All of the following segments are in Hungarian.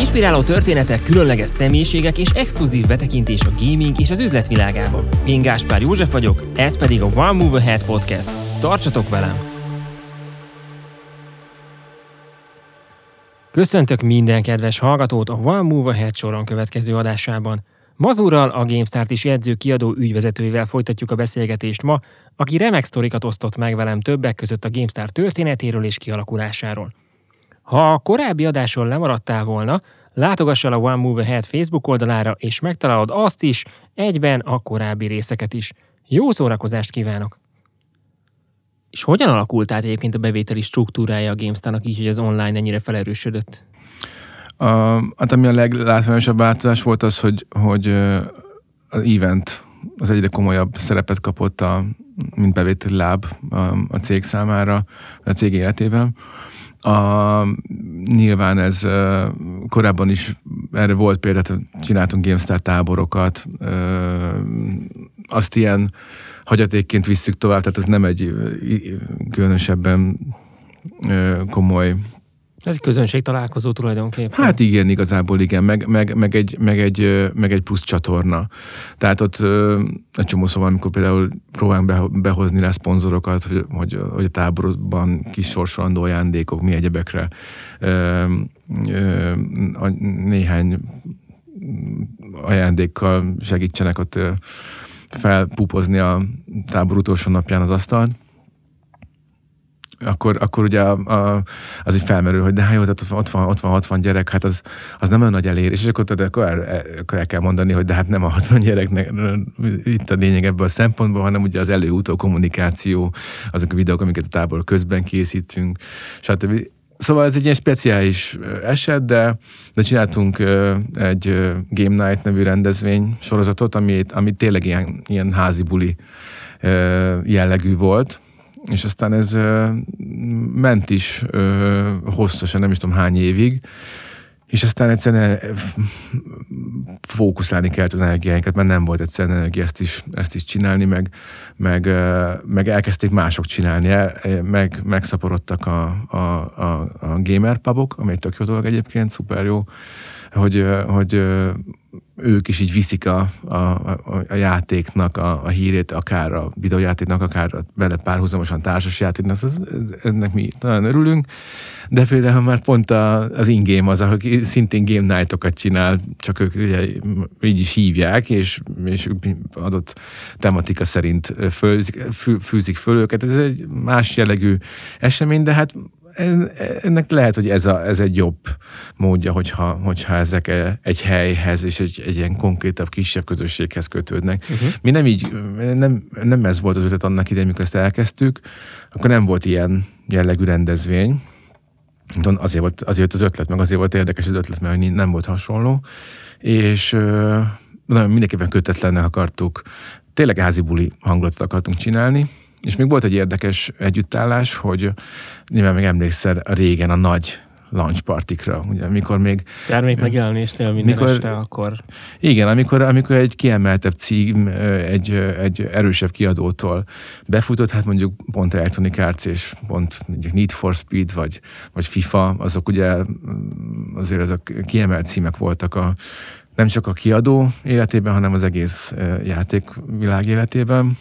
Inspiráló történetek, különleges személyiségek és exkluzív betekintés a gaming és az üzletvilágába. Én Gáspár József vagyok, ez pedig a One Move Ahead Podcast. Tartsatok velem! Köszöntök minden kedves hallgatót a One Move Ahead soron következő adásában. Mazurral a GameStart is jegyző kiadó ügyvezetőivel folytatjuk a beszélgetést ma, aki remek sztorikat osztott meg velem többek között a GameStar történetéről és kialakulásáról. Ha a korábbi adáson lemaradtál volna, látogass el a One Move Ahead Facebook oldalára, és megtalálod azt is, egyben a korábbi részeket is. Jó szórakozást kívánok! És hogyan alakult át egyébként a bevételi struktúrája a GameStar-nak így, hogy az online ennyire felerősödött? A, hát ami a leglátványosabb változás volt az, hogy, hogy az event az egyre komolyabb szerepet kapott, a, mint bevételi láb a, a cég számára, a cég életében. A, nyilván ez korábban is erre volt példa, csináltunk GameStar táborokat, azt ilyen hagyatékként visszük tovább, tehát ez nem egy különösebben komoly ez egy közönség találkozó tulajdonképpen. Hát igen, igazából igen, meg, meg, meg, egy, meg, egy, meg egy plusz csatorna. Tehát ott egy csomó szóval, amikor például próbálunk behozni rá szponzorokat, hogy, hogy, hogy a táborban kis sorsolandó ajándékok, mi egyebekre néhány ajándékkal segítsenek ott felpupozni a tábor utolsó napján az asztalt akkor, akkor ugye a, a, az így felmerül, hogy de hát jó, tehát ott van, ott van 60 gyerek, hát az, az nem olyan nagy elérés, és akkor, tehát akkor, el, akkor el kell mondani, hogy de hát nem a 60 gyereknek itt a lényeg ebből a szempontból, hanem ugye az előutó kommunikáció, azok a videók, amiket a tábor közben készítünk, stb. Szóval ez egy ilyen speciális eset, de, de csináltunk egy Game Night nevű rendezvény sorozatot, ami, ami tényleg ilyen, ilyen házi buli jellegű volt, és aztán ez ment is hosszasan, nem is tudom hány évig, és aztán egyszerűen fókuszálni kellett az energiáinkat, mert nem volt egyszerűen energia ezt is, ezt is csinálni, meg, meg, meg elkezdték mások csinálni, meg, megszaporodtak a, a, a, a gamer pubok, amely tök jó dolog egyébként, szuper jó, hogy, hogy ők is így viszik a, a, a, a játéknak a, a hírét, akár a videójátéknak, akár vele párhuzamosan társas játéknak, ez, ennek mi nagyon örülünk, de például már pont a, az ingame az, aki szintén game night-okat csinál, csak ők ugye így is hívják, és, és adott tematika szerint főzik, fű, fűzik föl őket. Ez egy más jellegű esemény, de hát ennek lehet, hogy ez, a, ez egy jobb módja, hogyha, hogyha ezek e, egy helyhez és egy, egy ilyen konkrétabb, kisebb közösséghez kötődnek. Uh-huh. Mi nem így, nem, nem ez volt az ötlet annak idején, amikor ezt elkezdtük, akkor nem volt ilyen jellegű rendezvény, azért volt, azért az ötlet, meg azért volt érdekes az ötlet, mert nem volt hasonló, és nagyon mindenképpen kötetlennek akartuk, tényleg házi buli hangulatot akartunk csinálni, és még volt egy érdekes együttállás, hogy nyilván még emlékszel régen a nagy launch partikra, ugye, amikor még... Termék megjelenésnél minden mikor, este, akkor... Igen, amikor, amikor egy kiemeltebb cím, egy, egy erősebb kiadótól befutott, hát mondjuk pont Electronic Arts és pont mondjuk Need for Speed, vagy, vagy FIFA, azok ugye azért azok kiemelt címek voltak a, nem csak a kiadó életében, hanem az egész játékvilág életében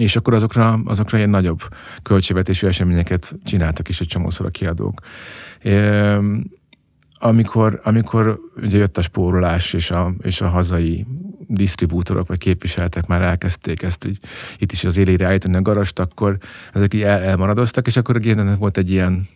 és akkor azokra, azokra ilyen nagyobb költségvetésű eseményeket csináltak is egy csomószor a kiadók. É, amikor, amikor ugye jött a spórolás és a, és a hazai disztribútorok vagy képviseltek már elkezdték ezt így, itt is az élére állítani a garast, akkor ezek így el, elmaradoztak, és akkor a volt egy ilyen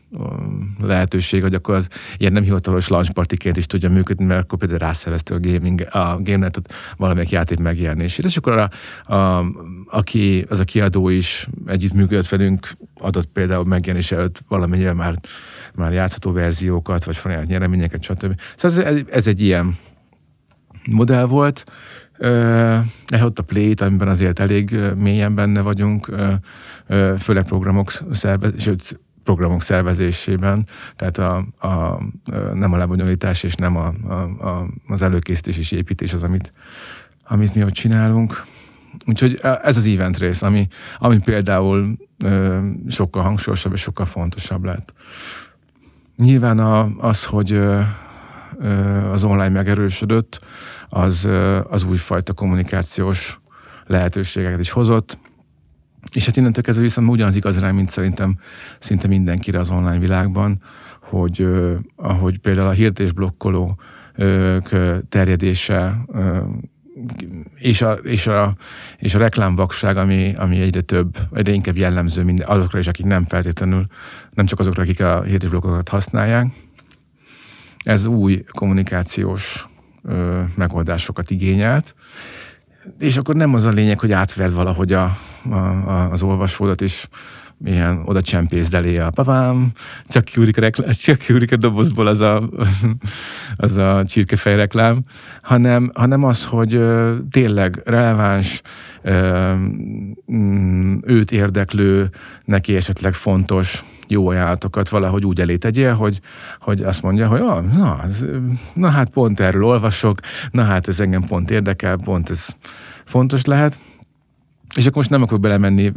lehetőség, hogy akkor az ilyen nem hivatalos launchpartiként is tudja működni, mert akkor például rászerveztő a gaming, a GameNet valamelyik játék megjelenésére, és akkor a, a, aki, az a kiadó is együtt működött velünk, adott például megjelenés előtt valamennyivel már, már játszható verziókat, vagy folyamát nyereményeket, stb. Szóval ez, ez egy ilyen modell volt. Uh, ott a Play-t, amiben azért elég mélyen benne vagyunk, főleg programok szervez, sőt, programok szervezésében, tehát a, a, nem a lebonyolítás és nem a, a, a, az előkészítés és építés az, amit, amit mi ott csinálunk. Úgyhogy ez az event rész, ami, ami például ö, sokkal hangsúlyosabb és sokkal fontosabb lett. Nyilván a, az, hogy ö, az online megerősödött, az, az újfajta kommunikációs lehetőségeket is hozott, és hát innentől kezdve viszont ugyanaz igaz rá, mint szerintem szinte mindenkire az online világban, hogy ahogy például a hirdetésblokkoló terjedése és a, és a, és a reklámvakság, ami, ami egyre több, egyre inkább jellemző minden, azokra is, akik nem feltétlenül, nem csak azokra, akik a hirdetésblokkokat használják. Ez új kommunikációs ö, megoldásokat igényelt, és akkor nem az a lényeg, hogy átverd valahogy a, a, a, az olvasódat, és ilyen oda csempészd elé a papám, csak kiúrik a, reklám, csak kiúrik a dobozból az a, az a csirkefej reklám, hanem, hanem az, hogy tényleg releváns, őt érdeklő, neki esetleg fontos jó ajánlatokat valahogy úgy elé tegyél, hogy, hogy azt mondja, hogy oh, na, ez, na hát pont erről olvasok, na hát ez engem pont érdekel, pont ez fontos lehet, és akkor most nem akarok belemenni,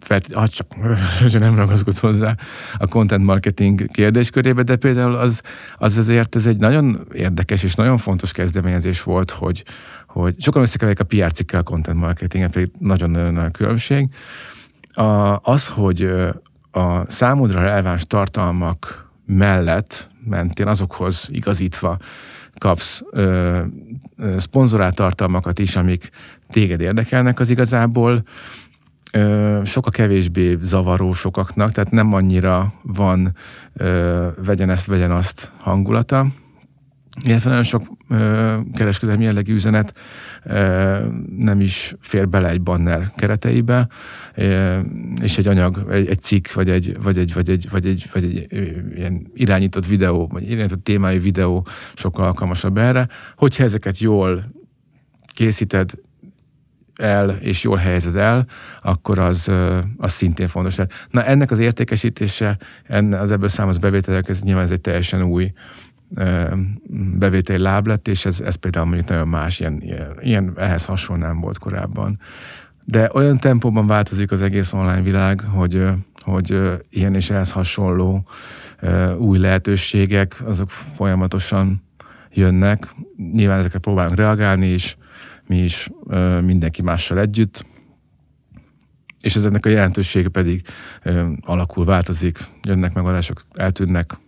felt, ah, csak nem ragaszkodsz hozzá a content marketing kérdéskörébe, de például az, az azért ez egy nagyon érdekes és nagyon fontos kezdeményezés volt, hogy, hogy sokan összekeverik a PR cikkel a content marketing, pedig nagyon-nagyon nagy különbség. A, az, hogy a számodra releváns tartalmak mellett mentén azokhoz igazítva kapsz ö, ö, szponzorált tartalmakat is, amik téged érdekelnek, az igazából. Ö, sokkal kevésbé zavaró sokaknak, tehát nem annyira van ö, vegyen ezt, vegyen azt hangulata, illetve nagyon sok ö, kereskedelmi jellegű üzenet ö, nem is fér bele egy banner kereteibe, ö, és egy anyag, egy, egy cikk, vagy egy, vagy egy, vagy egy, vagy egy, vagy egy ilyen irányított videó, vagy irányított témájú videó sokkal alkalmasabb erre. Hogyha ezeket jól készíted, el, és jól helyezed el, akkor az, az szintén fontos. Na ennek az értékesítése, enne, az ebből számos bevételek, ez nyilván ez egy teljesen új bevételi láb lett, és ez, ez például mondjuk nagyon más, ilyen, ilyen, ilyen ehhez hasonló volt korábban. De olyan tempóban változik az egész online világ, hogy, hogy ilyen és ehhez hasonló új lehetőségek, azok folyamatosan jönnek. Nyilván ezekre próbálunk reagálni is, mi is mindenki mással együtt, és ez ennek a jelentősége pedig alakul, változik, jönnek megoldások, eltűnnek,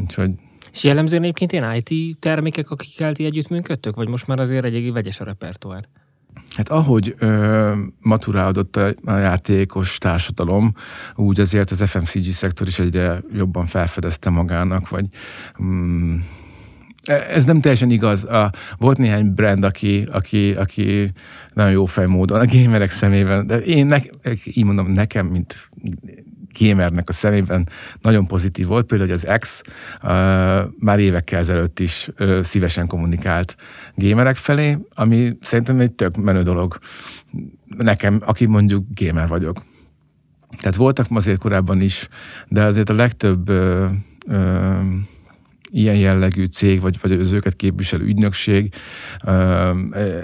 úgyhogy és jellemzően egyébként ilyen IT termékek, akikkel ti együttműködtök, vagy most már azért egy vegyes a repertoár? Hát ahogy ö, maturálódott a, a játékos társadalom, úgy azért az FMCG szektor is egyre jobban felfedezte magának, vagy mm, ez nem teljesen igaz. A, volt néhány brand, aki, aki, aki nagyon jó fejmódon a gamerek szemében, de én ne, így mondom, nekem, mint gamernek a szemében nagyon pozitív volt, például hogy az X uh, már évekkel ezelőtt is uh, szívesen kommunikált gamerek felé, ami szerintem egy tök menő dolog nekem, aki mondjuk gamer vagyok. Tehát voltak azért korábban is, de azért a legtöbb uh, uh, ilyen jellegű cég, vagy, vagy az őket képviselő ügynökség,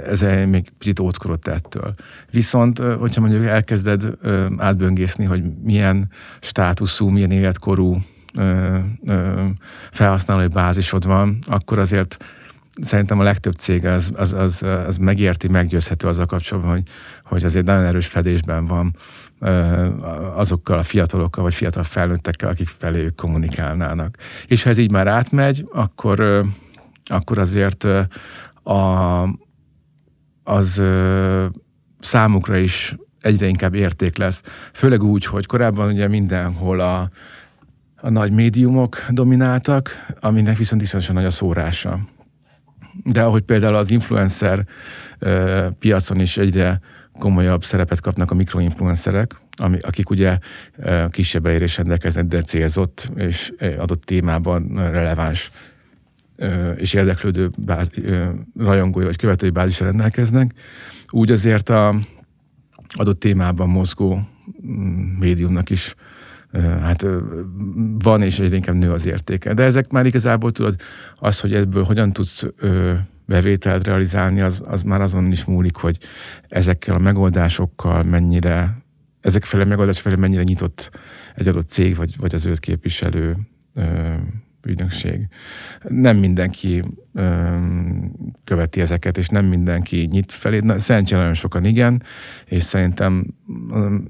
ez még picit ótkorott ettől. Viszont, hogyha mondjuk elkezded átböngészni, hogy milyen státuszú, milyen életkorú felhasználói bázisod van, akkor azért szerintem a legtöbb cég az, az, az, az megérti, meggyőzhető azzal kapcsolatban, hogy, hogy azért nagyon erős fedésben van azokkal a fiatalokkal, vagy fiatal felnőttekkel, akik felé ők kommunikálnának. És ha ez így már átmegy, akkor, akkor azért a, az számukra is egyre inkább érték lesz. Főleg úgy, hogy korábban ugye mindenhol a, a nagy médiumok domináltak, aminek viszont iszonyatosan nagy a szórása. De ahogy például az influencer piacon is egyre komolyabb szerepet kapnak a mikroinfluencerek, ami, akik ugye kisebb elérés rendelkeznek, de célzott és adott témában releváns és érdeklődő báz, rajongói vagy követői bázisra rendelkeznek, úgy azért a adott témában mozgó mm, médiumnak is hát van, és egyre inkább nő az értéke. De ezek már igazából tudod, az, hogy ebből hogyan tudsz bevételt realizálni, az, az már azon is múlik, hogy ezekkel a megoldásokkal mennyire, ezek felé a megoldás felé mennyire nyitott egy adott cég, vagy, vagy az őt képviselő ö, ügynökség. Nem mindenki ö, követi ezeket, és nem mindenki nyit felé. Na, szerencsére nagyon sokan igen, és szerintem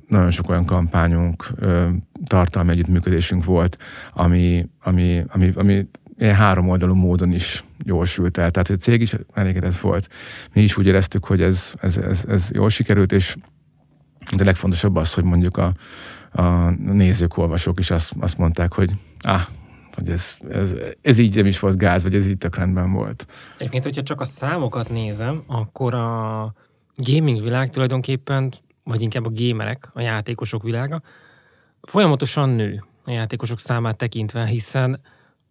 nagyon sok olyan kampányunk, ö, tartalmi együttműködésünk volt, ami, ami, ami, ami ilyen három oldalú módon is jól sült el. Tehát a cég is elégedett volt. Mi is úgy éreztük, hogy ez, ez, ez, ez jól sikerült, és de legfontosabb az, hogy mondjuk a, a nézők, olvasók is azt, azt mondták, hogy ah, hogy ez, ez, ez így nem is volt gáz, vagy ez így tök rendben volt. Egyébként, hogyha csak a számokat nézem, akkor a gaming világ tulajdonképpen, vagy inkább a gamerek, a játékosok világa, folyamatosan nő a játékosok számát tekintve, hiszen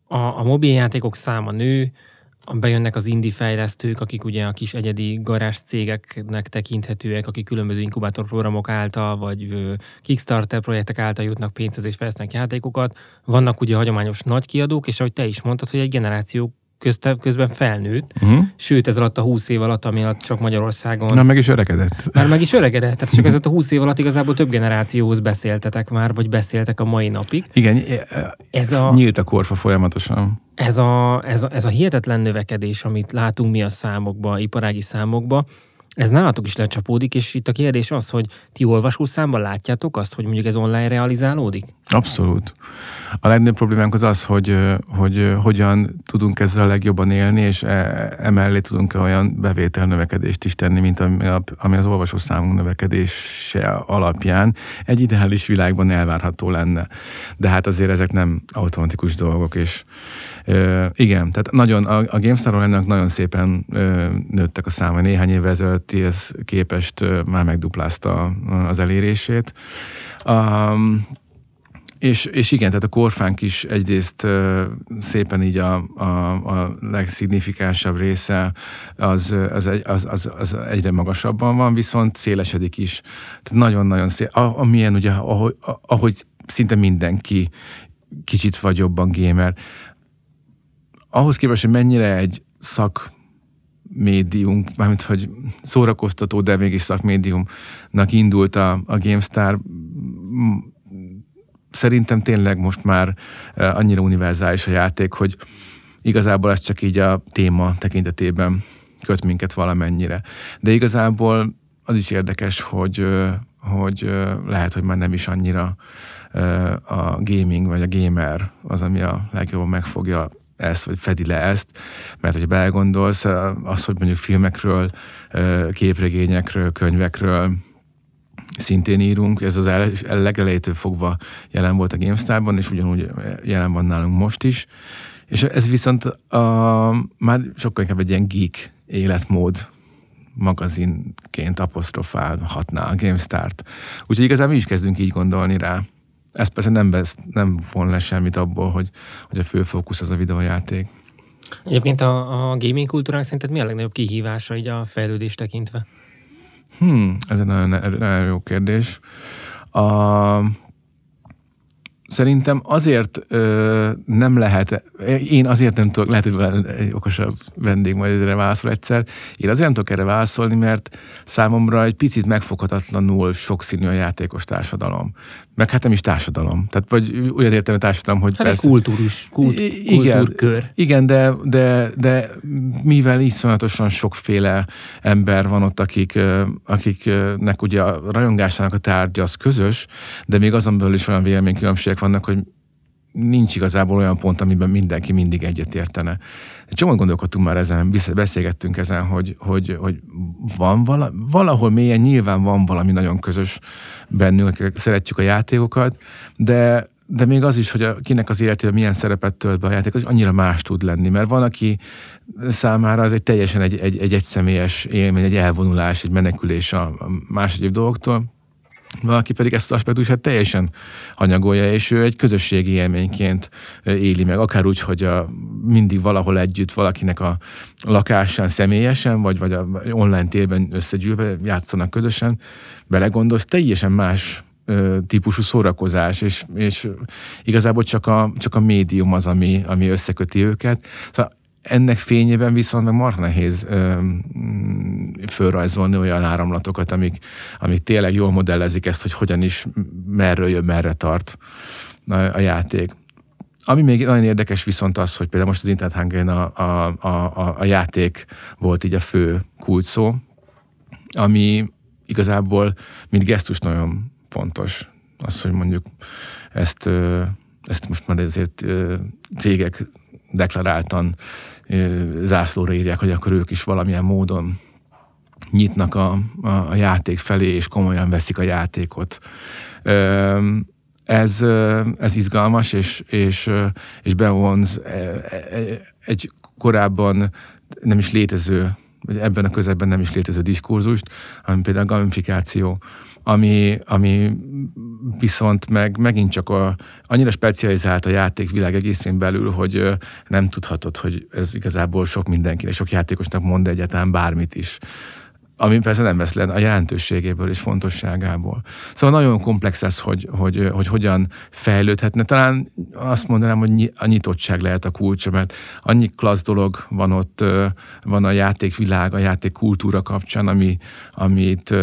a, a mobiljátékok száma nő, bejönnek az indie fejlesztők, akik ugye a kis egyedi garázs cégeknek tekinthetőek, akik különböző inkubátorprogramok által, vagy Kickstarter projektek által jutnak pénzhez és fejlesztenek játékokat. Vannak ugye hagyományos nagy kiadók, és ahogy te is mondtad, hogy egy generáció közte, közben felnőtt, uh-huh. sőt ez alatt a 20 év alatt, ami alatt csak Magyarországon... Na, meg is öregedett. Már meg is öregedett, tehát csak ez a 20 év alatt igazából több generációhoz beszéltetek már, vagy beszéltek a mai napig. Igen, ez a, nyílt a korfa folyamatosan. Ez a, ez, a, ez a hihetetlen növekedés, amit látunk mi a számokba, iparági számokba, ez nálatok is lecsapódik, és itt a kérdés az, hogy ti olvasószámban látjátok azt, hogy mondjuk ez online realizálódik? Abszolút. A legnagyobb problémánk az az, hogy, hogy hogyan tudunk ezzel legjobban élni, és e, emellé tudunk olyan bevétel növekedést is tenni, mint ami az olvasószámunk növekedése alapján egy ideális világban elvárható lenne. De hát azért ezek nem automatikus dolgok, és igen, tehát nagyon, a, a GameStar ennek nagyon szépen nőttek a száma. Néhány évvel ezelőttihez képest már megduplázta az elérését. Um, és, és igen, tehát a korfánk is egyrészt uh, szépen így a, a, a legszignifikánsabb része az, az, az, az, az egyre magasabban van, viszont szélesedik is. Tehát nagyon-nagyon szél, amilyen ugye, ahogy, ahogy szinte mindenki kicsit vagy jobban gamer, ahhoz képest, hogy mennyire egy szak médium, mármint hogy szórakoztató, de mégis szakmédiumnak indult a, a GameStar, szerintem tényleg most már e, annyira univerzális a játék, hogy igazából ez csak így a téma tekintetében köt minket valamennyire. De igazából az is érdekes, hogy, hogy lehet, hogy már nem is annyira a gaming vagy a gamer az, ami a legjobban megfogja ezt, vagy fedi le ezt, mert hogyha belegondolsz, az, hogy mondjuk filmekről, képregényekről, könyvekről szintén írunk, ez az legelejétől fogva jelen volt a GameStar-ban, és ugyanúgy jelen van nálunk most is, és ez viszont a, már sokkal inkább egy ilyen geek életmód magazinként apostrofálhatná a GameStar-t. Úgyhogy igazán mi is kezdünk így gondolni rá. Ez persze nem, vesz, nem von le semmit abból, hogy, hogy a fő fókusz az a videójáték. Egyébként a, a gaming kultúrának szerinted mi a legnagyobb kihívása így a fejlődés tekintve? Hmm, ez egy nagyon, nagyon jó kérdés. A, Szerintem azért ö, nem lehet, én azért nem tudok, lehet, hogy egy okosabb vendég majd erre válaszol egyszer, én azért nem tudok erre válaszolni, mert számomra egy picit megfoghatatlanul sokszínű a játékos társadalom. Meg hát nem is társadalom. Tehát vagy olyan értelme társadalom, hogy hát persze... kultúrus, kult, igen, kultúrkör. Igen, de, de, de mivel iszonyatosan sokféle ember van ott, akik, akiknek ugye a rajongásának a tárgya az közös, de még azon belül is olyan véleménykülönbségek vannak, hogy nincs igazából olyan pont, amiben mindenki mindig egyetértene. Egy csomót gondolkodtunk már ezen, beszélgettünk ezen, hogy, hogy, hogy van vala, valahol mélyen nyilván van valami nagyon közös bennünk, szeretjük a játékokat, de de még az is, hogy a, kinek az életében milyen szerepet tölt be a játék, az annyira más tud lenni, mert van, aki számára ez egy teljesen egy, egy, egy egyszemélyes élmény, egy elvonulás, egy menekülés a, a más egyéb dolgoktól, valaki pedig ezt az aspektusát teljesen hanyagolja, és ő egy közösségi élményként éli meg, akár úgy, hogy a, mindig valahol együtt valakinek a lakásán személyesen, vagy, vagy a online térben összegyűlve játszanak közösen, belegondolsz, teljesen más típusú szórakozás, és, és igazából csak a, csak a médium az, ami, ami összeköti őket. Szóval ennek fényében viszont meg marha nehéz ö, mm, fölrajzolni olyan áramlatokat, amik, amik tényleg jól modellezik ezt, hogy hogyan is, merről jön, merre tart a, a játék. ami még nagyon érdekes viszont az, hogy például most az Internet a, a, a, a játék volt így a fő kulcsszó, ami igazából, mint gesztus nagyon fontos. Az, hogy mondjuk ezt, ezt most már ezért cégek deklaráltan zászlóra írják, hogy akkor ők is valamilyen módon nyitnak a, a, játék felé, és komolyan veszik a játékot. Ez, ez izgalmas, és, és, és bevonz egy korábban nem is létező, ebben a közegben nem is létező diskurzust, ami például a gamifikáció, ami, ami viszont meg megint csak a, annyira specializált a játékvilág egészén belül, hogy nem tudhatod, hogy ez igazából sok mindenkinek, sok játékosnak mond egyáltalán bármit is ami persze nem vesz a jelentőségéből és fontosságából. Szóval nagyon komplex ez, hogy, hogy, hogy hogyan fejlődhetne. Talán azt mondanám, hogy a nyitottság lehet a kulcsa, mert annyi klassz dolog van ott, van a játékvilág, a játékkultúra kapcsán, ami, amit,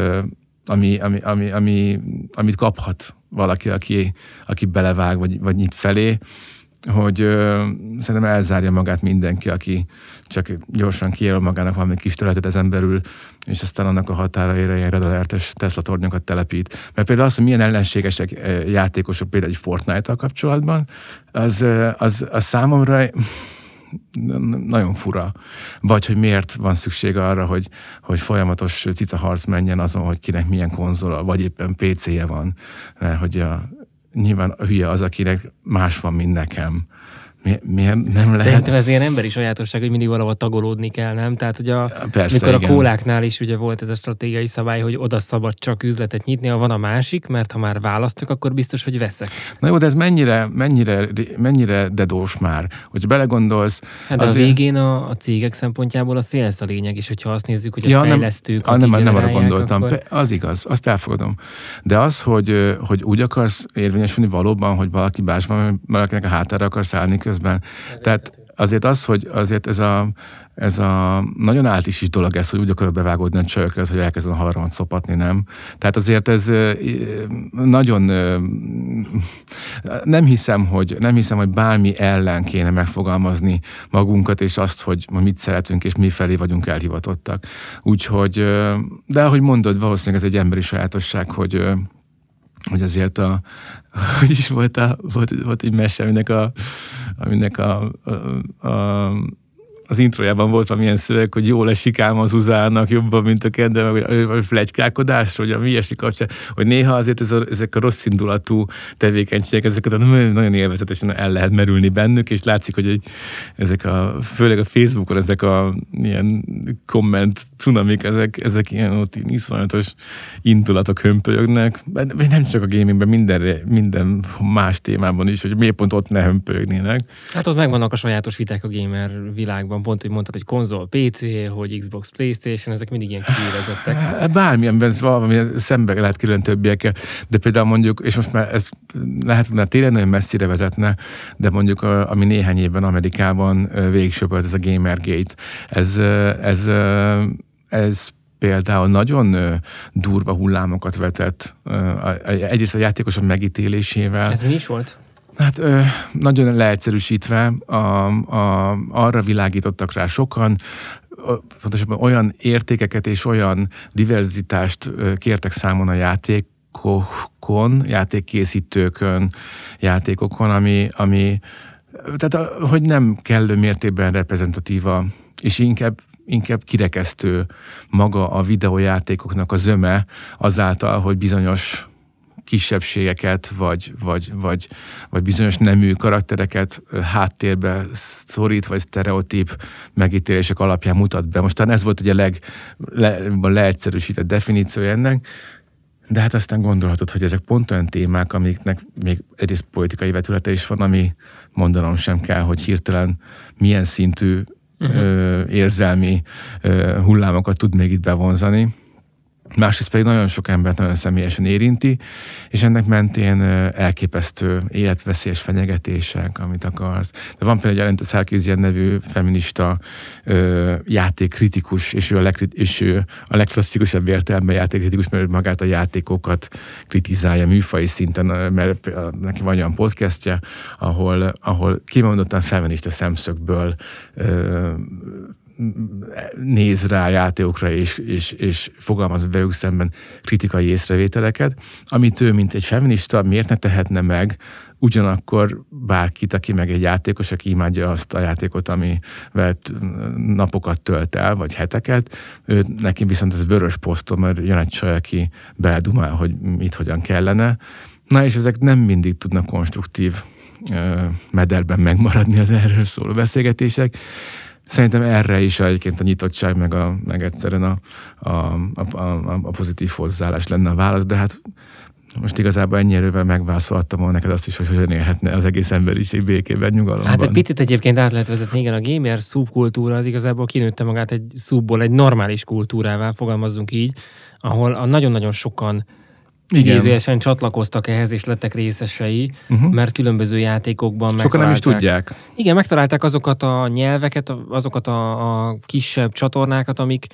ami, ami, ami, ami, amit kaphat valaki, aki, aki belevág, vagy, vagy nyit felé, hogy ö, szerintem elzárja magát mindenki, aki csak gyorsan kijelöl magának valami kis területet ezen belül, és aztán annak a határaira ilyen redalertes Tesla tornyokat telepít. Mert például az, hogy milyen ellenségesek játékosok például egy Fortnite-tal kapcsolatban, az, az, az számomra nagyon fura. Vagy hogy miért van szükség arra, hogy, hogy folyamatos cicaharc menjen azon, hogy kinek milyen konzola, vagy éppen PC-je van. Mert hogy a, nyilván a hülye az, akinek más van, mint nekem. Mi, miért nem lehet? Szerintem ez ilyen emberi sajátosság, hogy mindig valahol tagolódni kell, nem? Tehát, hogy a, Persze, mikor igen. a kóláknál is ugye volt ez a stratégiai szabály, hogy oda szabad csak üzletet nyitni, ha van a másik, mert ha már választok, akkor biztos, hogy veszek. Na jó, de ez mennyire, mennyire, mennyire dedós már, hogy belegondolsz. Hát de azért... a végén a, a cégek szempontjából a sales a lényeg, és hogyha azt nézzük, hogy a Ja, nem- fejlesztők, Ah, akik nem, nem arra gondoltam. Akkor... Az igaz, azt elfogadom. De az, hogy, hogy úgy akarsz érvényesülni valóban, hogy valaki más van, valakinek a hátára akarsz állni közben. Tehát azért az, hogy azért ez a, ez a nagyon állt is is dolog ez, hogy úgy akarok bevágódni a csajokhoz, hogy elkezdem a havaramat szopatni, nem? Tehát azért ez nagyon nem hiszem, hogy nem hiszem, hogy bármi ellen kéne megfogalmazni magunkat, és azt, hogy mit szeretünk, és mi felé vagyunk elhivatottak. Úgyhogy, de ahogy mondod, valószínűleg ez egy emberi sajátosság, hogy hogy azért a, hogy is volt, a, volt, volt egy mese, aminek a, aminek a, a, a az introjában volt valamilyen szöveg, hogy jól esik ám az uzának jobban, mint a kende, vagy, vagy flegykálkodás, vagy a ilyesmi kapcsán, hogy néha azért ez a, ezek a rossz indulatú tevékenységek, ezeket nagyon élvezetesen el lehet merülni bennük, és látszik, hogy egy, ezek a, főleg a Facebookon ezek a ilyen komment cunamik, ezek, ezek ilyen ott iszonyatos indulatok hömpölyögnek, vagy nem csak a gamingben, minden, minden más témában is, hogy miért pont ott ne hömpölyögnének. Hát ott megvannak a sajátos viták a gamer világban, pont, hogy mondtad, hogy konzol, PC, hogy Xbox, Playstation, ezek mindig ilyen kiérezettek. Hát Bármilyenben valami szembe lehet kerülni többiekkel, de például mondjuk, és most már ez lehet, hogy tényleg nagyon messzire vezetne, de mondjuk ami néhány évben Amerikában ö, végigsöpölt ez a Gamergate, ez, ez, ez például nagyon durva hullámokat vetett. Egyrészt a játékosok megítélésével. Ez mi is volt? Hát ö, nagyon leegyszerűsítve a, a, arra világítottak rá sokan, pontosabban olyan értékeket és olyan diverzitást kértek számon a játékokon, játékkészítőkön, játékokon, ami, ami tehát hogy nem kellő mértékben reprezentatíva, és inkább inkább kirekesztő maga a videójátékoknak a zöme azáltal, hogy bizonyos kisebbségeket, vagy, vagy, vagy, vagy bizonyos nemű karaktereket háttérbe szorít, vagy sztereotíp megítélések alapján mutat be. Most talán ez volt ugye a leg, le, leegyszerűsített definíciója ennek, de hát aztán gondolhatod, hogy ezek pont olyan témák, amiknek még egyrészt politikai vetülete is van, ami mondanom sem kell, hogy hirtelen milyen szintű uh-huh. ö, érzelmi ö, hullámokat tud még itt bevonzani. Másrészt pedig nagyon sok embert nagyon személyesen érinti, és ennek mentén elképesztő életveszélyes fenyegetések, amit akarsz. De van például egy a Sarkisian nevű feminista játékkritikus, és ő, a leg, és ő a legklasszikusabb értelemben játékkritikus, mert magát a játékokat kritizálja műfai szinten, mert neki van olyan podcastja, ahol, ahol kimondottan feminista szemszögből ö, néz rá játékokra, és, és, és fogalmaz velük szemben kritikai észrevételeket, amit ő, mint egy feminista, miért ne tehetne meg, ugyanakkor bárkit, aki meg egy játékos, aki imádja azt a játékot, amivel napokat tölt el, vagy heteket, ő, neki viszont ez vörös posztom, mert jön egy csaj, aki beledumál, hogy mit, hogyan kellene. Na és ezek nem mindig tudnak konstruktív mederben megmaradni az erről szóló beszélgetések. Szerintem erre is egyébként a nyitottság, meg, a, meg egyszerűen a, a, a, a, a pozitív hozzáállás lenne a válasz, de hát most igazából ennyi erővel megválaszolhattam volna neked azt is, hogy hogyan élhetne az egész emberiség békében, nyugalomban. Hát egy picit egyébként át lehet vezetni, igen, a gamer szubkultúra az igazából kinőtte magát egy szubból egy normális kultúrává, fogalmazzunk így, ahol a nagyon-nagyon sokan idézőjesen csatlakoztak ehhez, és lettek részesei, uh-huh. mert különböző játékokban Sokan nem is tudják. Igen, megtalálták azokat a nyelveket, azokat a, a kisebb csatornákat, amik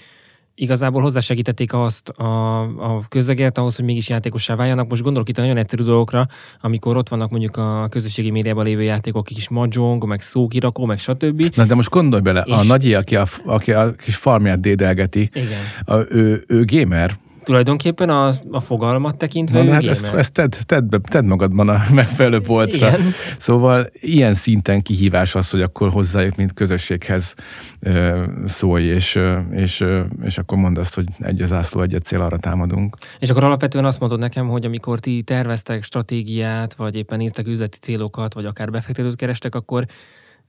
igazából hozzásegítették azt a, a közeget ahhoz, hogy mégis játékossá váljanak. Most gondolok itt a nagyon egyszerű dolgokra, amikor ott vannak mondjuk a közösségi médiában lévő játékok, kis mahjong, meg szókirakó, meg stb. Na de most gondolj bele, és... a nagyi, aki a, aki a kis farmját dédelgeti, Igen. A, ő, ő gamer, tulajdonképpen a, a fogalmat tekintve Na, hát ezt, ezt tedd, tedd, tedd magadban a megfelelő polcra. Igen. Szóval ilyen szinten kihívás az, hogy akkor hozzájuk, mint közösséghez szólj, és, és, és akkor mondd azt, hogy egy az ászló, egy cél, arra támadunk. És akkor alapvetően azt mondod nekem, hogy amikor ti terveztek stratégiát, vagy éppen néztek üzleti célokat, vagy akár befektetőt kerestek, akkor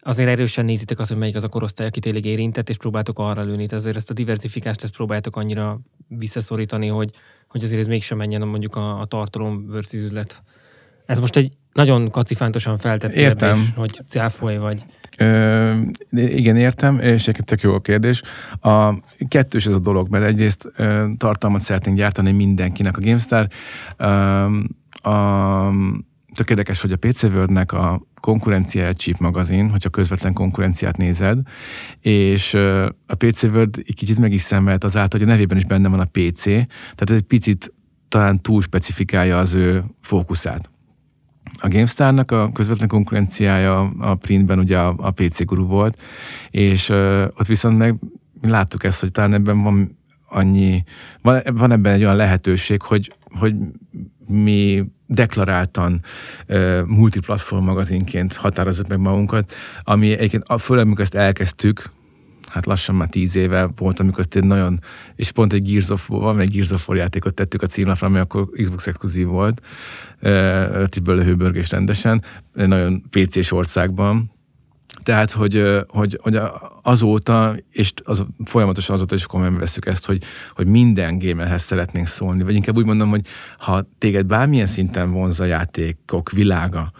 azért erősen nézitek azt, hogy melyik az a korosztály, aki tényleg érintett, és próbáltok arra lőni. Tehát azért ezt a diversifikást ezt próbáltok annyira visszaszorítani, hogy, hogy azért ez mégsem menjen mondjuk a, a tartalom versus üzlet. Ez most egy nagyon kacifántosan feltett értem. kérdés, hogy cáfoly vagy. Ö, igen, értem, és egy tök jó a kérdés. A kettős ez a dolog, mert egyrészt ö, tartalmat szeretnénk gyártani mindenkinek. A GameStar ö, a, tök érdekes, hogy a PC World-nek a konkurenciája Chip magazin, hogyha közvetlen konkurenciát nézed, és a PC World egy kicsit meg is szemelt azáltal, hogy a nevében is benne van a PC, tehát ez egy picit talán túl specifikálja az ő fókuszát. A GameStar-nak a közvetlen konkurenciája a printben ugye a, PC Guru volt, és ott viszont meg láttuk ezt, hogy talán ebben van annyi, van, van ebben egy olyan lehetőség, hogy, hogy mi deklaráltan multiplatform magazinként határozott meg magunkat, ami egyébként főleg, amikor ezt elkezdtük, hát lassan már tíz éve volt, amikor ezt nagyon, és pont egy Gears of War, egy Gears of War játékot tettük a címlapra, ami akkor Xbox exkluzív volt, Ötiből hőbörgés rendesen, nagyon PC-s országban, tehát, hogy, hogy, hogy azóta, és az, folyamatosan azóta is komolyan veszük ezt, hogy, hogy minden gamerhez szeretnénk szólni, vagy inkább úgy mondom, hogy ha téged bármilyen szinten vonz a játékok világa,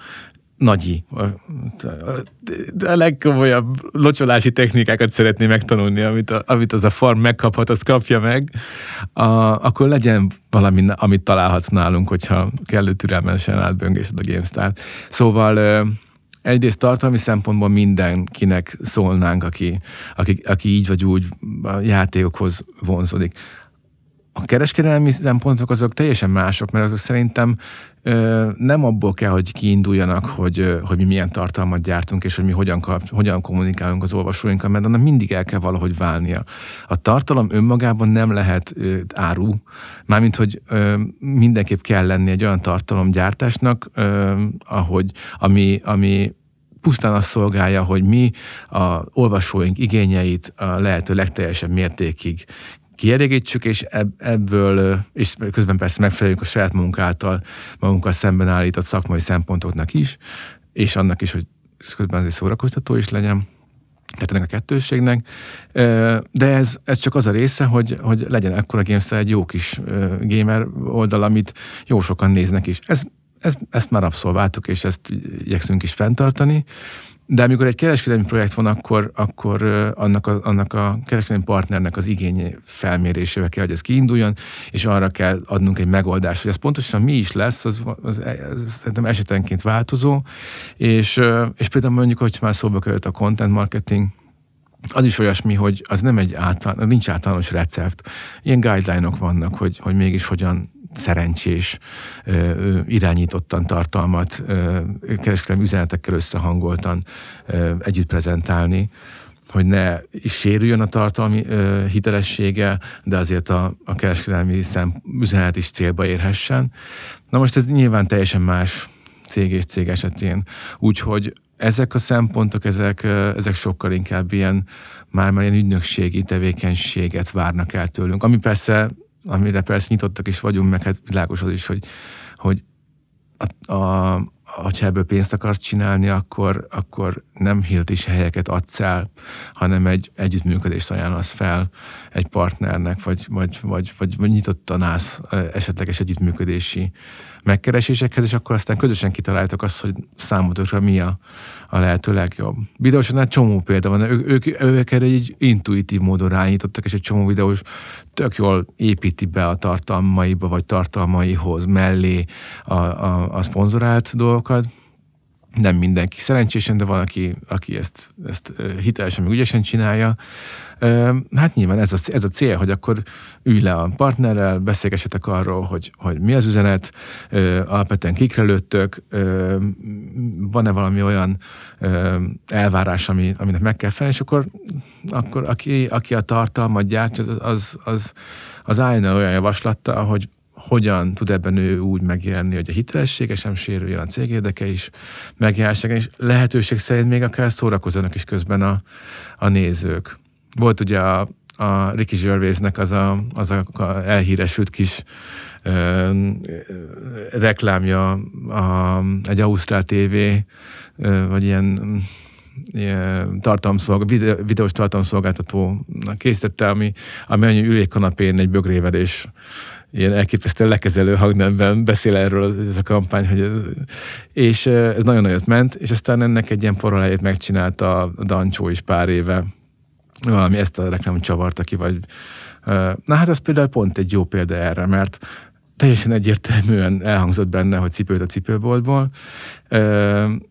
nagyi, a, legkomolyabb locsolási technikákat szeretné megtanulni, amit, a, amit az a farm megkaphat, azt kapja meg, a, akkor legyen valami, amit találhatsz nálunk, hogyha kellő türelmesen átböngészed a GameStar-t. Szóval egyrészt tartalmi szempontból mindenkinek szólnánk, aki, aki, aki így vagy úgy a játékokhoz vonzódik. A kereskedelmi szempontok azok teljesen mások, mert azok szerintem ö, nem abból kell, hogy kiinduljanak, hogy, hogy mi milyen tartalmat gyártunk, és hogy mi hogyan, kap, hogyan kommunikálunk az olvasóinkkal, mert annak mindig el kell valahogy válnia. A tartalom önmagában nem lehet ö, áru, mármint, hogy ö, mindenképp kell lenni egy olyan tartalomgyártásnak, ö, ahogy, ami, ami pusztán azt szolgálja, hogy mi a olvasóink igényeit a lehető legteljesebb mértékig kielégítsük, és ebből, és közben persze megfeleljünk a saját munkáltal magunkkal szemben állított szakmai szempontoknak is, és annak is, hogy közben azért szórakoztató is legyen. Tehát ennek a kettőségnek. De ez, ez csak az a része, hogy, hogy legyen ekkora GameStar egy jó kis gamer oldal, amit jó sokan néznek is. Ez, ez, ezt már abszolváltuk, és ezt igyekszünk is fenntartani. de amikor egy kereskedelmi projekt van, akkor, akkor annak, a, annak a kereskedelmi partnernek az igénye felmérésével kell, hogy ez kiinduljon, és arra kell adnunk egy megoldást, hogy ez pontosan mi is lesz, az, az, az szerintem esetenként változó, és, és például mondjuk, hogy már szóba került a content marketing, az is olyasmi, hogy az nem egy által, nincs általános recept. Ilyen guideline-ok vannak, hogy, hogy mégis hogyan szerencsés, irányítottan tartalmat kereskedelmi üzenetekkel összehangoltan együtt prezentálni, hogy ne sérüljön a tartalmi hitelessége, de azért a, a kereskedelmi szem, üzenet is célba érhessen. Na most ez nyilván teljesen más cég és cég esetén. Úgyhogy ezek a szempontok, ezek, ezek sokkal inkább ilyen, már már ilyen ügynökségi tevékenységet várnak el tőlünk. Ami persze, amire persze nyitottak is vagyunk, meg hát világos az is, hogy, hogy a, a, hogyha ebből pénzt akarsz csinálni, akkor, akkor nem is helyeket adsz el, hanem egy együttműködést ajánlasz fel egy partnernek, vagy, vagy, vagy, vagy, vagy nyitottan állsz esetleges együttműködési megkeresésekhez, és akkor aztán közösen kitaláltok azt, hogy számotokra mi a, a lehető legjobb. Videósoknál csomó példa van, ők, ők, ők erre egy intuitív módon rányítottak, és egy csomó videós tök jól építi be a tartalmaiba, vagy tartalmaihoz mellé a, a, a szponzorált dolgokat, nem mindenki szerencsésen, de van, aki, aki ezt, ezt hitelesen, meg ügyesen csinálja. Hát nyilván ez a, ez a cél, hogy akkor ülj le a partnerrel, beszélgessetek arról, hogy, hogy mi az üzenet, alapvetően kikre lőttök, van-e valami olyan elvárás, ami, aminek meg kell felelni, és akkor, akkor aki, aki a tartalmat gyártja, az, az, az, az álljon olyan javaslatta, hogy hogyan tud ebben ő úgy megjelenni, hogy a hitelessége sem sérüljön, a cég érdeke is megjelensen, és lehetőség szerint még akár szórakozzanak is közben a, a nézők. Volt ugye a, a Ricky Gervaisnek az a, az a, elhíresült kis ö, reklámja a, egy Ausztrál TV, ö, vagy ilyen tartalomszolg, videós tartalomszolgáltatónak készítette, ami, ami annyi ülékkanapén egy bögrével és ilyen elképesztően lekezelő hangnemben beszél erről ez a kampány, hogy ez, és ez nagyon nagyot ment, és aztán ennek egy ilyen forralájét megcsinálta a Dancsó is pár éve, valami ezt a reklámot csavarta ki, vagy na hát ez például pont egy jó példa erre, mert teljesen egyértelműen elhangzott benne, hogy cipőt a cipőboltból.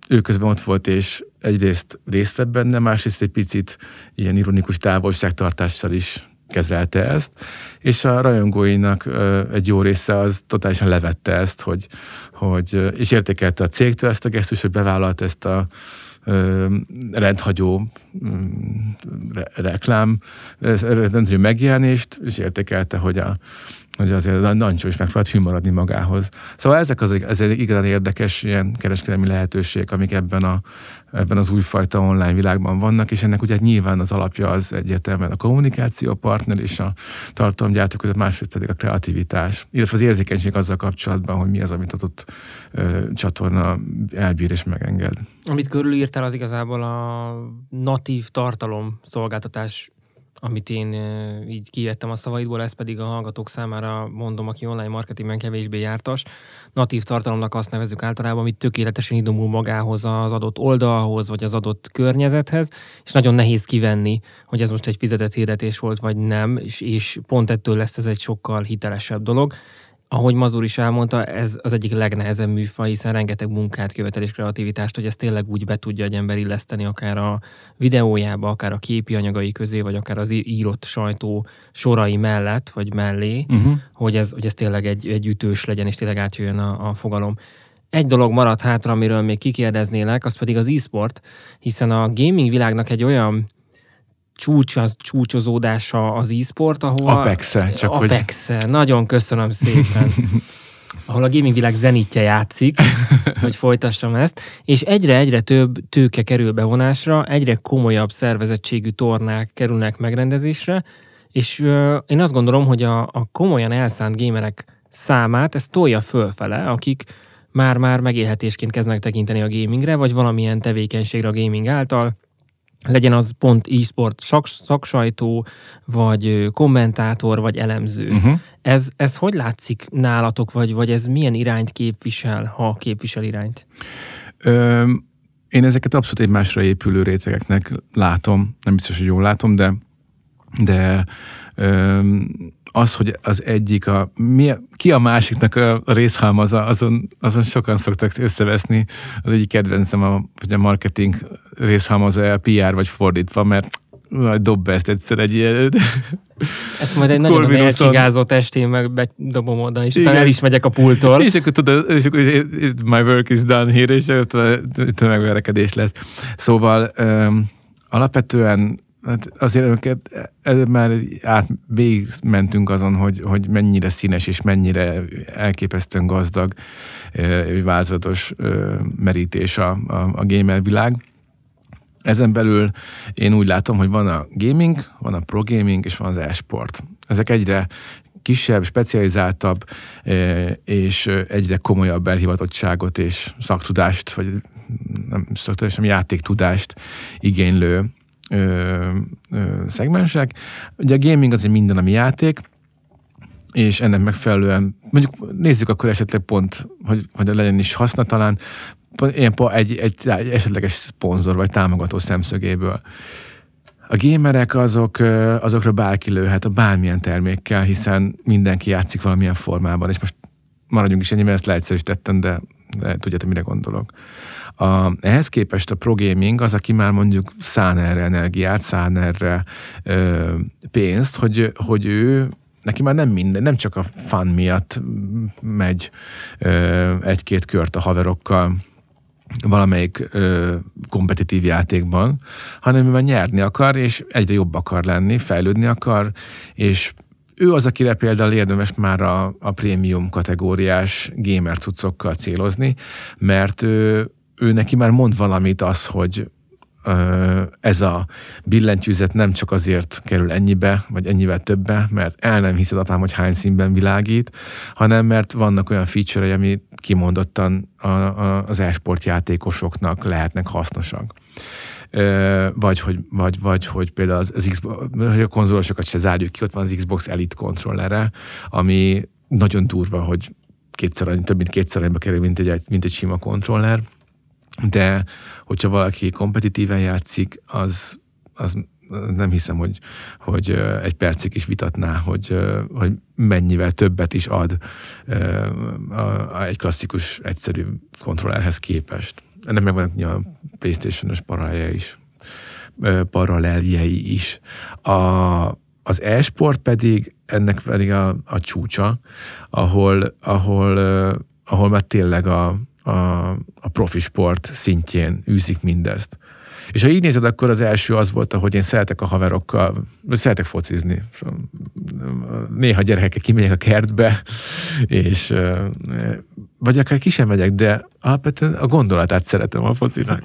Ő közben ott volt, és egyrészt részt vett benne, másrészt egy picit ilyen ironikus távolságtartással is kezelte ezt, és a rajongóinak egy jó része az totálisan levette ezt, hogy, hogy és értékelte a cégtől ezt a gesztus, hogy bevállalt ezt a rendhagyó mm, reklám, rendhagyó megjelenést, és értékelte, hogy a, hogy azért Nancsó is megpróbált hűmaradni magához. Szóval ezek az, ez egy igazán érdekes ilyen kereskedelmi lehetőségek, amik ebben, a, ebben az újfajta online világban vannak, és ennek ugye nyilván az alapja az egyértelműen a kommunikáció, a partner és a tartalomgyártó között, másrészt pedig a kreativitás, illetve az érzékenység azzal kapcsolatban, hogy mi az, amit adott ö, csatorna elbír és megenged. Amit körülírtál, az igazából a natív tartalom szolgáltatás amit én így kivettem a szavaidból, ez pedig a hallgatók számára mondom, aki online marketingben kevésbé jártas. Natív tartalomnak azt nevezük általában, amit tökéletesen idomul magához az adott oldalhoz, vagy az adott környezethez, és nagyon nehéz kivenni, hogy ez most egy fizetett hirdetés volt, vagy nem, és, és pont ettől lesz ez egy sokkal hitelesebb dolog ahogy Mazur is elmondta, ez az egyik legnehezebb műfaj, hiszen rengeteg munkát követel és kreativitást, hogy ezt tényleg úgy be tudja egy ember illeszteni, akár a videójába, akár a képi anyagai közé, vagy akár az írott sajtó sorai mellett, vagy mellé, uh-huh. hogy, ez, hogy ez tényleg egy, egy ütős legyen, és tényleg átjöjjön a, a fogalom. Egy dolog maradt hátra, amiről még kikérdeznélek, az pedig az e-sport, hiszen a gaming világnak egy olyan csúcs, az, csúcsozódása az e-sport, ahol... Apex-e, csak Apex-e. Hogy... Nagyon köszönöm szépen. ahol a gaming világ zenítje játszik, hogy folytassam ezt, és egyre-egyre több tőke kerül bevonásra, egyre komolyabb szervezettségű tornák kerülnek megrendezésre, és uh, én azt gondolom, hogy a, a komolyan elszánt gamerek számát ez tolja fölfele, akik már-már megélhetésként kezdnek tekinteni a gamingre, vagy valamilyen tevékenységre a gaming által, legyen az pont e-sport szaksajtó, vagy kommentátor, vagy elemző. Uh-huh. Ez, ez hogy látszik nálatok, vagy, vagy ez milyen irányt képvisel, ha képvisel irányt? Ö, én ezeket abszolút egymásra épülő rétegeknek látom, nem biztos, hogy jól látom, de, de az, hogy az egyik, a, mi, ki a másiknak a, részhalmaza, azon, azon sokan szoktak összeveszni. Az egyik kedvencem, a, hogy a marketing részhalmaza a PR vagy fordítva, mert majd dob be ezt egyszer egy ilyen... Ezt majd egy nagyon elcsigázott estén meg bedobom oda, és utána el is megyek a pultól. És akkor tudod, és akkor my work is done here, és ott megverekedés lesz. Szóval um, alapvetően hát azért őket, már át mentünk azon, hogy, hogy mennyire színes és mennyire elképesztően gazdag, változatos merítés a, a, a gamer világ. Ezen belül én úgy látom, hogy van a gaming, van a pro gaming, és van az e-sport. Ezek egyre kisebb, specializáltabb és egyre komolyabb elhivatottságot és szaktudást, vagy nem szaktudást, hanem játéktudást igénylő ö, ö, szegmensek. Ugye a gaming az egy minden, ami játék, és ennek megfelelően, mondjuk nézzük akkor esetleg pont, hogy, hogy legyen is haszna talán, ilyen egy, egy, egy esetleges szponzor vagy támogató szemszögéből. A gémerek azok, azokra bárki lőhet a bármilyen termékkel, hiszen mindenki játszik valamilyen formában, és most maradjunk is ennyiben, ezt leegyszerűsítettem, de, de tudjátok, mire gondolok. A, ehhez képest a pro gaming az, aki már mondjuk szán erre energiát, szán erre ö, pénzt, hogy, hogy ő neki már nem minden, nem csak a fan miatt megy ö, egy-két kört a haverokkal, valamelyik ö, kompetitív játékban, hanem ő már nyerni akar, és egyre jobb akar lenni, fejlődni akar, és ő az, akire például érdemes már a, a prémium kategóriás gamer cuccokkal célozni, mert ő, ő neki már mond valamit az, hogy ez a billentyűzet nem csak azért kerül ennyibe, vagy ennyivel többe, mert el nem hiszed apám, hogy hány színben világít, hanem mert vannak olyan feature ami kimondottan a, a, az e-sport játékosoknak lehetnek hasznosak. Vagy hogy, vagy, vagy hogy például az, az Xbox, hogy a konzolosokat se zárjuk ki, ott van az Xbox Elite kontrollere, ami nagyon durva, hogy kétszer annyi, több mint kétszer annyiba kerül, mint egy, mint egy sima kontroller de hogyha valaki kompetitíven játszik, az, az nem hiszem, hogy, hogy egy percig is vitatná, hogy, hogy mennyivel többet is ad egy klasszikus, egyszerű kontrollerhez képest. Ennek megvan a Playstation-os paralelje is. Paraleljei is. A, az e-sport pedig ennek pedig a, a csúcsa, ahol, ahol, ahol már tényleg a, a, a profi sport szintjén űzik mindezt. És ha így nézed, akkor az első az volt, hogy én szeretek a haverokkal, szeretek focizni. Néha gyerekekkel kimegyek a kertbe, és vagy akár ki sem megyek, de alapvetően a gondolatát szeretem a focinak.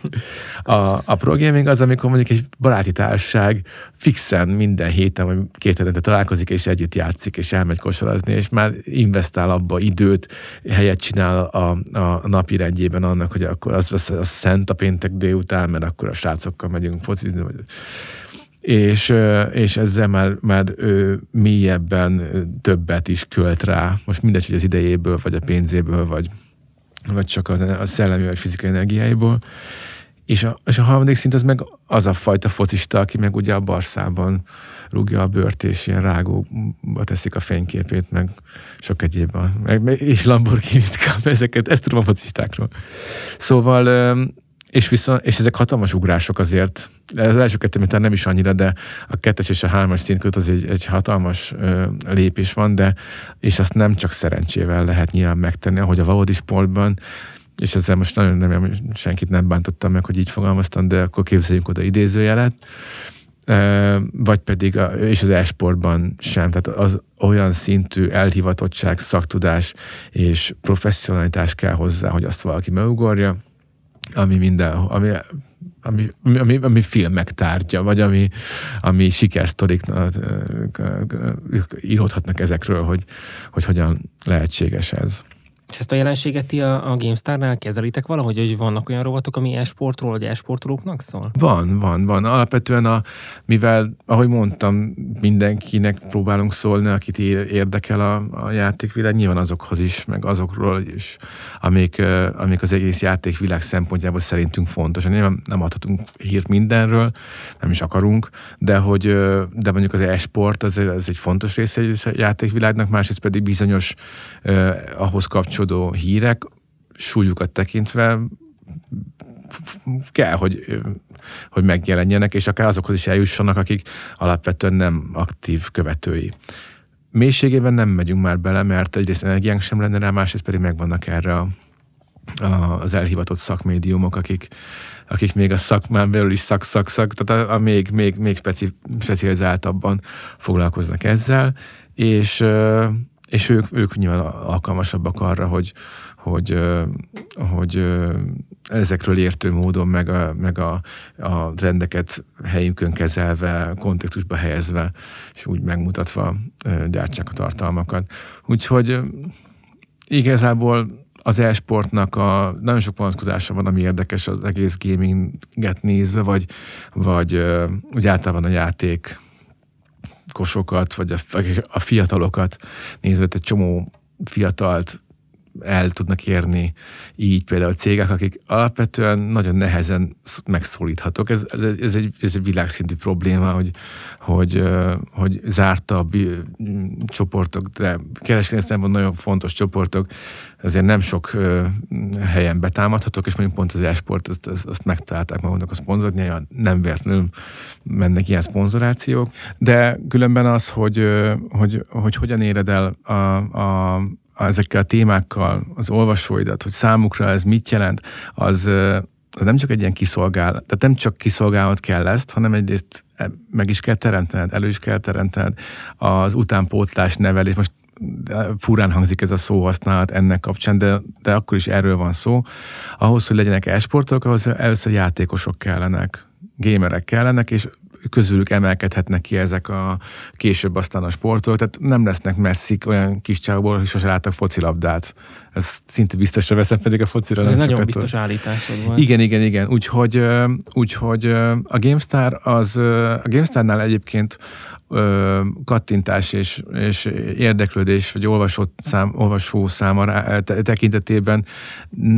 A, a pro gaming az, amikor mondjuk egy baráti társaság fixen minden héten vagy két hetente találkozik, és együtt játszik, és elmegy kosarazni, és már investál abba időt, helyet csinál a, a napi rendjében annak, hogy akkor az, az, az szent a péntek délután, mert akkor a srácokkal megyünk focizni, vagy és, és ezzel már, már ő mélyebben többet is költ rá. Most mindegy, hogy az idejéből, vagy a pénzéből, vagy, vagy csak az, a szellemi vagy fizikai energiáiból. És a, és a harmadik szint az meg az a fajta focista, aki meg ugye a barszában rúgja a bört, és ilyen rágóba teszik a fényképét, meg sok egyéb, meg, és Lamborghini-t kap, ezeket, ezt tudom a focistákról. Szóval és, viszont, és ezek hatalmas ugrások azért. Az első kettő mint nem is annyira, de a kettes és a hármas szint között az egy, egy hatalmas ö, lépés van, de és azt nem csak szerencsével lehet nyilván megtenni, ahogy a valódi sportban, és ezzel most nagyon nem, senkit nem bántottam meg, hogy így fogalmaztam, de akkor képzeljük oda idézőjelet, vagy pedig, a, és az e-sportban sem, tehát az olyan szintű elhivatottság, szaktudás és professzionalitás kell hozzá, hogy azt valaki megugorja, ami minden, ami, ami, ami, ami filmek tárgya, vagy ami, ami sikersztorik íródhatnak ezekről, hogy, hogy hogyan lehetséges ez. És ezt a jelenséget ti a, a GameStar-nál kezelitek valahogy, hogy vannak olyan rovatok, ami e-sportról vagy e-sportolóknak szól? Van, van, van. Alapvetően, a, mivel, ahogy mondtam, mindenkinek próbálunk szólni, akit érdekel a, a játékvilág, nyilván azokhoz is, meg azokról is, amik, amik az egész játékvilág szempontjából szerintünk fontos. Nyilván nem adhatunk hírt mindenről, nem is akarunk, de hogy de mondjuk az e-sport az, az egy fontos része a játékvilágnak, másrészt pedig bizonyos eh, ahhoz kapcsolódó hírek, súlyukat tekintve kell, hogy, hogy megjelenjenek, és akár azokhoz is eljussanak, akik alapvetően nem aktív követői. Mélységében nem megyünk már bele, mert egyrészt energiánk sem lenne rá, másrészt pedig megvannak erre a, a, az elhivatott szakmédiumok, akik, akik még a szakmán belül is szak-szak-szak, tehát a, a még, még, még speci, specializáltabban foglalkoznak ezzel, és, és ők, ők nyilván alkalmasabbak arra, hogy, hogy, hogy ezekről értő módon, meg a, meg a, a rendeket helyünkön kezelve, kontextusba helyezve, és úgy megmutatva gyártsák a tartalmakat. Úgyhogy igazából az e-sportnak a, nagyon sok vonatkozása van, ami érdekes az egész gaminget nézve, vagy, vagy úgy általában a játék kosokat, vagy a, a fiatalokat nézve, egy csomó fiatalt el tudnak érni így például cégek, akik alapvetően nagyon nehezen megszólíthatók. Ez, ez, egy, ez egy világszintű probléma, hogy, hogy, hogy zártabb csoportok, de kereskedelmi szempontból nagyon fontos csoportok, azért nem sok helyen betámadhatók, és mondjuk pont az e-sport, azt, azt, megtalálták maguknak a szponzort, nyilván nem véletlenül mennek ilyen szponzorációk, de különben az, hogy, hogy, hogy hogyan éred el a, a, ezekkel a témákkal az olvasóidat, hogy számukra ez mit jelent, az, az nem csak egy ilyen kiszolgálat, tehát nem csak kiszolgálat kell ezt, hanem egyrészt e, meg is kell teremtened, elő is kell teremtened az utánpótlás nevelés. Most furán hangzik ez a szóhasználat ennek kapcsán, de, de akkor is erről van szó. Ahhoz, hogy legyenek e-sportok, ahhoz először játékosok kellenek, gémerek kellenek, és közülük emelkedhetnek ki ezek a később aztán a sportok, tehát nem lesznek messzik olyan kis csávból, hogy sose láttak focilabdát. Ez szinte biztosra veszem, pedig a focira Ez nem nagyon sokat biztos állításod van. Igen, igen, igen. Úgyhogy, úgyhogy a GameStar az, a GameStarnál egyébként kattintás és, és érdeklődés, vagy olvasó, szám, olvasó száma tekintetében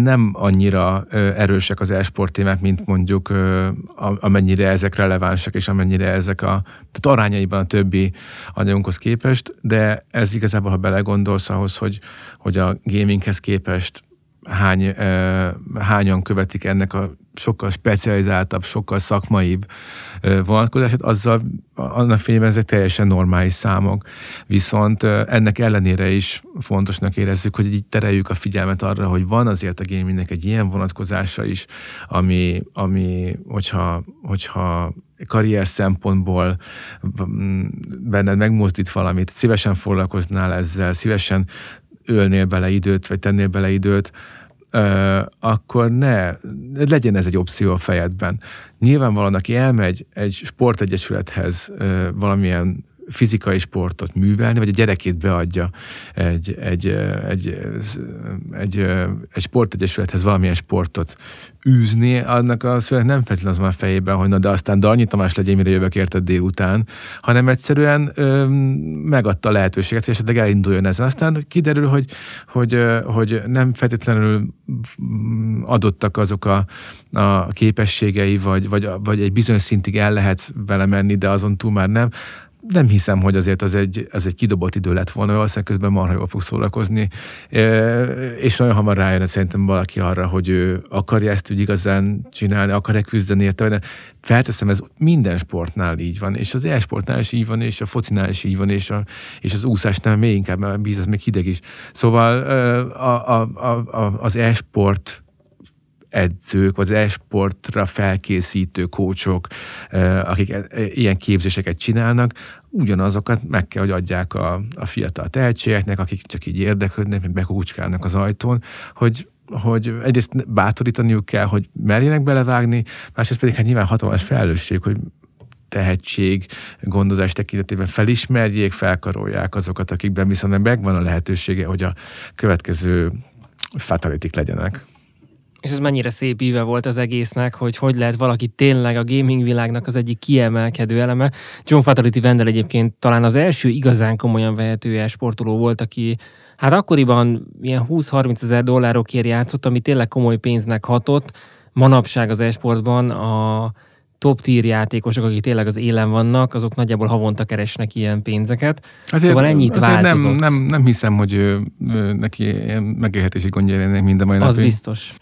nem annyira erősek az e-sport témák, mint mondjuk amennyire ezek relevánsak, és amennyire ezek a tehát arányaiban a többi anyagunkhoz képest, de ez igazából, ha belegondolsz ahhoz, hogy, hogy a gaminghez képest hány, hányan követik ennek a sokkal specializáltabb, sokkal szakmaibb vonatkozását, azzal annak fényében ezek teljesen normális számok. Viszont ennek ellenére is fontosnak érezzük, hogy így tereljük a figyelmet arra, hogy van azért a gamingnek egy ilyen vonatkozása is, ami, ami hogyha, hogyha karrier szempontból benned megmozdít valamit, szívesen foglalkoznál ezzel, szívesen ölnél bele időt, vagy tennél bele időt, akkor ne, legyen ez egy opció a fejedben. Nyilvánvalóan, aki elmegy egy sportegyesülethez valamilyen fizikai sportot művelni, vagy a gyerekét beadja egy, egy, egy, egy, egy sportegyesülethez valamilyen sportot űzni, annak a szülőnek nem feltétlenül az van a fejében, hogy na de aztán Darnyi Tamás legyen, mire jövök érted délután, hanem egyszerűen ö, megadta a lehetőséget, hogy esetleg elinduljon ezen. Aztán kiderül, hogy, hogy, hogy nem feltétlenül adottak azok a, a képességei, vagy, vagy, vagy egy bizonyos szintig el lehet vele menni, de azon túl már nem nem hiszem, hogy azért az egy, az egy kidobott idő lett volna, valószínűleg közben marha jól fog szórakozni, és nagyon hamar rájön szerintem valaki arra, hogy ő akarja ezt úgy igazán csinálni, akar-e küzdeni érte, de felteszem, ez minden sportnál így van, és az e-sportnál is így van, és a focinál is így van, és, a, és az úszásnál még inkább, mert bíz, az még hideg is. Szóval a, a, a, a, az e-sport edzők, vagy e-sportra felkészítő kócsok, akik e, e, ilyen képzéseket csinálnak, ugyanazokat meg kell, hogy adják a, a fiatal tehetségeknek, akik csak így érdeklődnek, meg bekúcskálnak az ajtón, hogy hogy egyrészt bátorítaniuk kell, hogy merjenek belevágni, másrészt pedig hát nyilván hatalmas felelősség, hogy tehetség, gondozás tekintetében felismerjék, felkarolják azokat, akikben viszont megvan a lehetősége, hogy a következő fatalitik legyenek. És ez mennyire szép íve volt az egésznek, hogy hogy lehet valaki tényleg a gaming világnak az egyik kiemelkedő eleme. John Fatality Vendel egyébként talán az első igazán komolyan vehető sportoló volt, aki hát akkoriban ilyen 20-30 ezer dollárokért játszott, ami tényleg komoly pénznek hatott. Manapság az esportban a top tier játékosok, akik tényleg az élen vannak, azok nagyjából havonta keresnek ilyen pénzeket. Azért, szóval ennyit azért változott. Nem, nem, nem hiszem, hogy ő, ő, neki megélhetési gondja lennének minden mai Az biztos.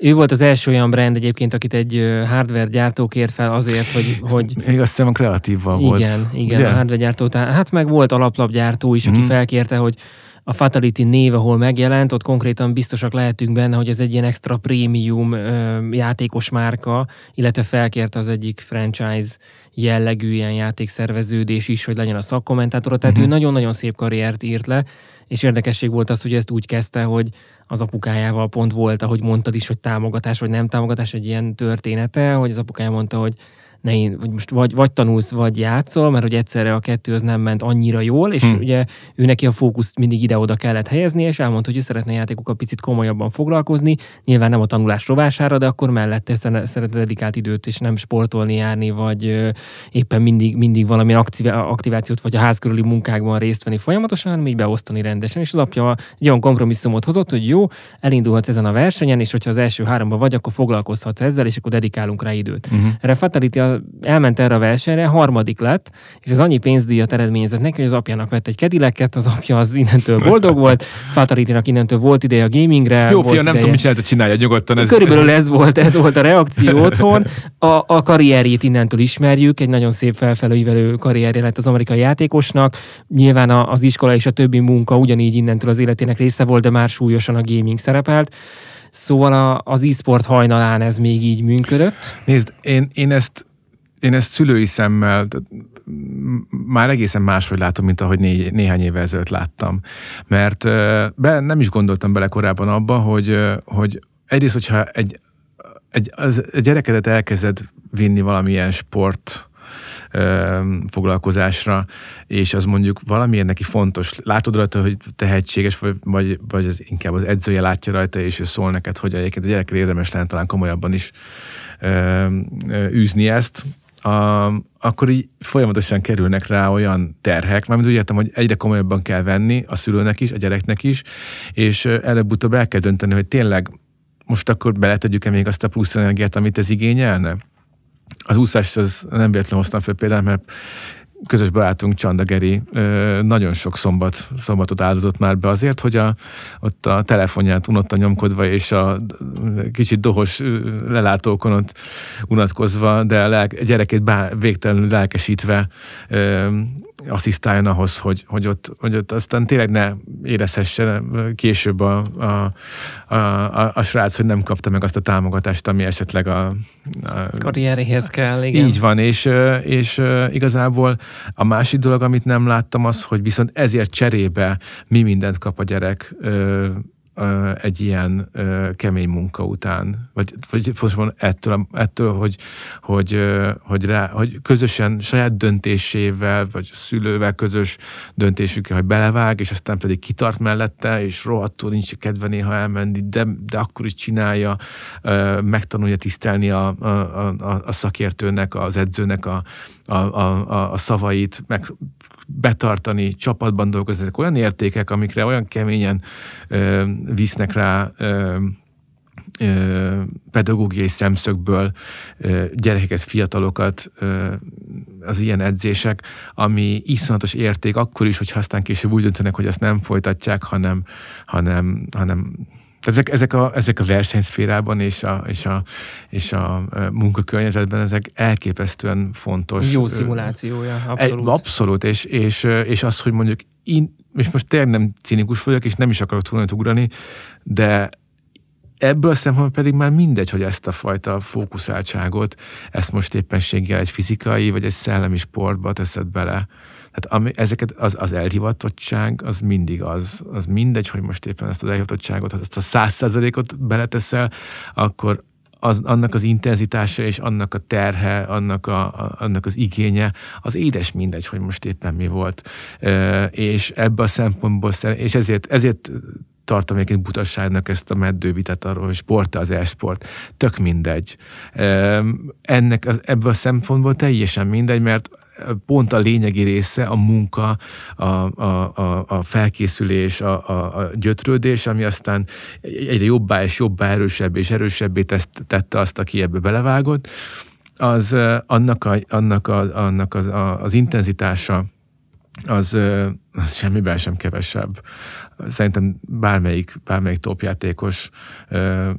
Ő volt az első olyan brand egyébként, akit egy hardware gyártó kért fel azért, hogy... hogy... Még azt hiszem a kreatívval igen, volt. Igen, igen, a hardware gyártó. Hát meg volt alaplapgyártó is, aki mm. felkérte, hogy a Fatality név, ahol megjelent, ott konkrétan biztosak lehetünk benne, hogy ez egy ilyen extra prémium játékos márka, illetve felkérte az egyik franchise jellegű ilyen játékszerveződés is, hogy legyen a szakkommentátor. Tehát uh-huh. ő nagyon-nagyon szép karriert írt le, és érdekesség volt az, hogy ezt úgy kezdte, hogy az apukájával pont volt, ahogy mondtad is, hogy támogatás vagy nem támogatás, egy ilyen története, hogy az apukája mondta, hogy ne én, vagy most vagy, vagy tanulsz, vagy játszol, mert hogy egyszerre a kettő az nem ment annyira jól, és hmm. ugye ő neki a fókuszt mindig ide-oda kellett helyezni, és elmondta, hogy ő szeretne játékokkal picit komolyabban foglalkozni, nyilván nem a tanulás rovására, de akkor mellette szeretne dedikált időt, és nem sportolni, járni, vagy éppen mindig, mindig valami aktivációt, vagy a ház körüli munkákban részt venni folyamatosan, hanem így beosztani rendesen. És az apja egy olyan kompromisszumot hozott, hogy jó, elindulhatsz ezen a versenyen, és hogyha az első háromban vagy, akkor foglalkozhatsz ezzel, és akkor dedikálunk rá időt. Uh-huh. Erre Fatality elment erre a versenyre, harmadik lett, és az annyi pénzdíjat eredményezett neki, hogy az apjának vett egy kedileket, az apja az innentől boldog volt, Fatalitinak innentől volt ideje a gamingre. Jó, fiam, nem tudom, mit csinálta, csinálja nyugodtan. Ez... Körülbelül ez volt, ez volt a reakció otthon. A, a karrierjét innentől ismerjük, egy nagyon szép felfelőívelő karrierje lett az amerikai játékosnak. Nyilván az iskola és a többi munka ugyanígy innentől az életének része volt, de már súlyosan a gaming szerepelt. Szóval a, az e-sport hajnalán ez még így működött. Nézd, én, én ezt én ezt szülői szemmel már egészen máshogy látom, mint ahogy né, néhány évvel ezelőtt láttam. Mert be, nem is gondoltam bele korábban abba, hogy, hogy egyrészt, hogyha egy, egy, az, a gyerekedet elkezded vinni valamilyen sport foglalkozásra, és az mondjuk valamilyen neki fontos. Látod rajta, hogy tehetséges, vagy, vagy az, inkább az edzője látja rajta, és ő szól neked, hogy egyébként a gyerekre érdemes lenne talán komolyabban is ö, ö, űzni ezt, a, akkor így folyamatosan kerülnek rá olyan terhek, mármint úgy értem, hogy egyre komolyabban kell venni a szülőnek is, a gyereknek is, és előbb-utóbb el kell dönteni, hogy tényleg most akkor beletegyük-e még azt a plusz energiát, amit ez igényelne? Az úszás az nem véletlenül hoztam fel például, mert közös barátunk Csanda Geri nagyon sok szombat, szombatot áldozott már be azért, hogy a, ott a telefonját unotta nyomkodva, és a kicsit dohos lelátókon ott unatkozva, de a, lelk, gyerekét bá, végtelenül lelkesítve asszisztáljon ahhoz, hogy, hogy, ott, hogy ott aztán tényleg ne érezhesse később a, a, a, a, a srác, hogy nem kapta meg azt a támogatást, ami esetleg a, a karrieréhez kell, igen. Így van, és, és igazából a másik dolog, amit nem láttam, az, hogy viszont ezért cserébe mi mindent kap a gyerek egy ilyen kemény munka után, vagy, vagy van ettől, ettől hogy, hogy, hogy, rá, hogy közösen saját döntésével, vagy szülővel közös döntésükkel, hogy belevág, és aztán pedig kitart mellette, és rohadtul nincs kedve néha elmenni, de, de akkor is csinálja, megtanulja tisztelni a, a, a, a szakértőnek, az edzőnek a, a, a, a szavait, meg betartani, csapatban dolgozni, ezek olyan értékek, amikre olyan keményen ö, visznek rá ö, ö, pedagógiai szemszögből ö, gyerekeket, fiatalokat ö, az ilyen edzések, ami iszonyatos érték, akkor is, hogy aztán később úgy döntenek, hogy azt nem folytatják, hanem, hanem, hanem ezek, ezek, a, ezek a versenyszférában és a, és a, és a munkakörnyezetben ezek elképesztően fontos. Jó szimulációja, abszolút. Abszolút, és, és, és az, hogy mondjuk én, és most tényleg nem cinikus vagyok, és nem is akarok túl ugrani, de ebből a szempontból pedig már mindegy, hogy ezt a fajta fókuszáltságot, ezt most éppenséggel egy fizikai vagy egy szellemi sportba teszed bele, tehát ami, ezeket az, az elhivatottság, az mindig az, az mindegy, hogy most éppen ezt az elhivatottságot, ezt a száz százalékot beleteszel, akkor az, annak az intenzitása és annak a terhe, annak, a, a, annak az igénye, az édes mindegy, hogy most éppen mi volt. E, és ebbe a szempontból, és ezért, ezért tartom egyébként butaságnak ezt a meddővitet arról, hogy sport az e-sport. Tök mindegy. Ennek ebből a szempontból teljesen mindegy, mert pont a lényegi része a munka, a, a, a, a felkészülés, a, a, a gyötrődés, ami aztán egyre jobbá és jobbá, erősebb és erősebbé tette azt, aki ebbe belevágott, az annak, a, annak, a, annak az, a, az intenzitása, az, az semmiben sem kevesebb. Szerintem bármelyik, bármelyik topjátékos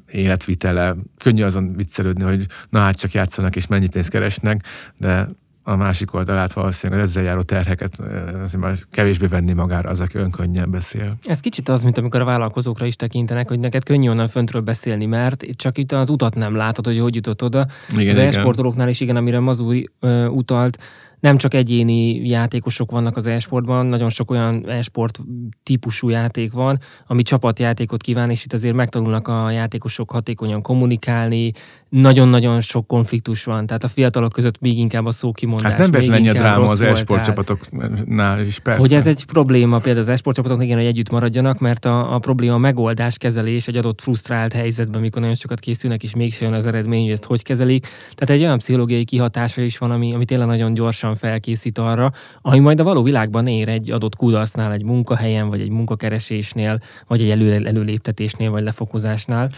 életvitele, könnyű azon viccelődni, hogy na hát csak játszanak és mennyi pénzt keresnek, de a másik oldalát valószínűleg az ezzel járó terheket azért már kevésbé venni magára az, aki önkönnyen beszél. Ez kicsit az, mint amikor a vállalkozókra is tekintenek, hogy neked könnyű onnan föntről beszélni, mert csak itt az utat nem látod, hogy hogy jutott oda. Igen, az e-sportolóknál is igen, amire Mazúi utalt, nem csak egyéni játékosok vannak az e-sportban, nagyon sok olyan e-sport típusú játék van, ami csapatjátékot kíván, és itt azért megtanulnak a játékosok hatékonyan kommunikálni, nagyon-nagyon sok konfliktus van, tehát a fiatalok között még inkább a szókimondás. Hát nem véletlenül a dráma az e-sport csapatoknál is, persze. Hogy ez egy probléma például az e-sport csapatoknak, igen, hogy együtt maradjanak, mert a, a probléma a megoldás, kezelés egy adott frusztrált helyzetben, mikor nagyon sokat készülnek, és mégsem jön az eredmény, hogy ezt hogy kezelik. Tehát egy olyan pszichológiai kihatása is van, ami, ami tényleg nagyon gyorsan felkészít arra, ami majd a való világban ér egy adott kudarcnál, egy munkahelyen, vagy egy munkakeresésnél, vagy egy elő, előléptetésnél, vagy lefokozásnál.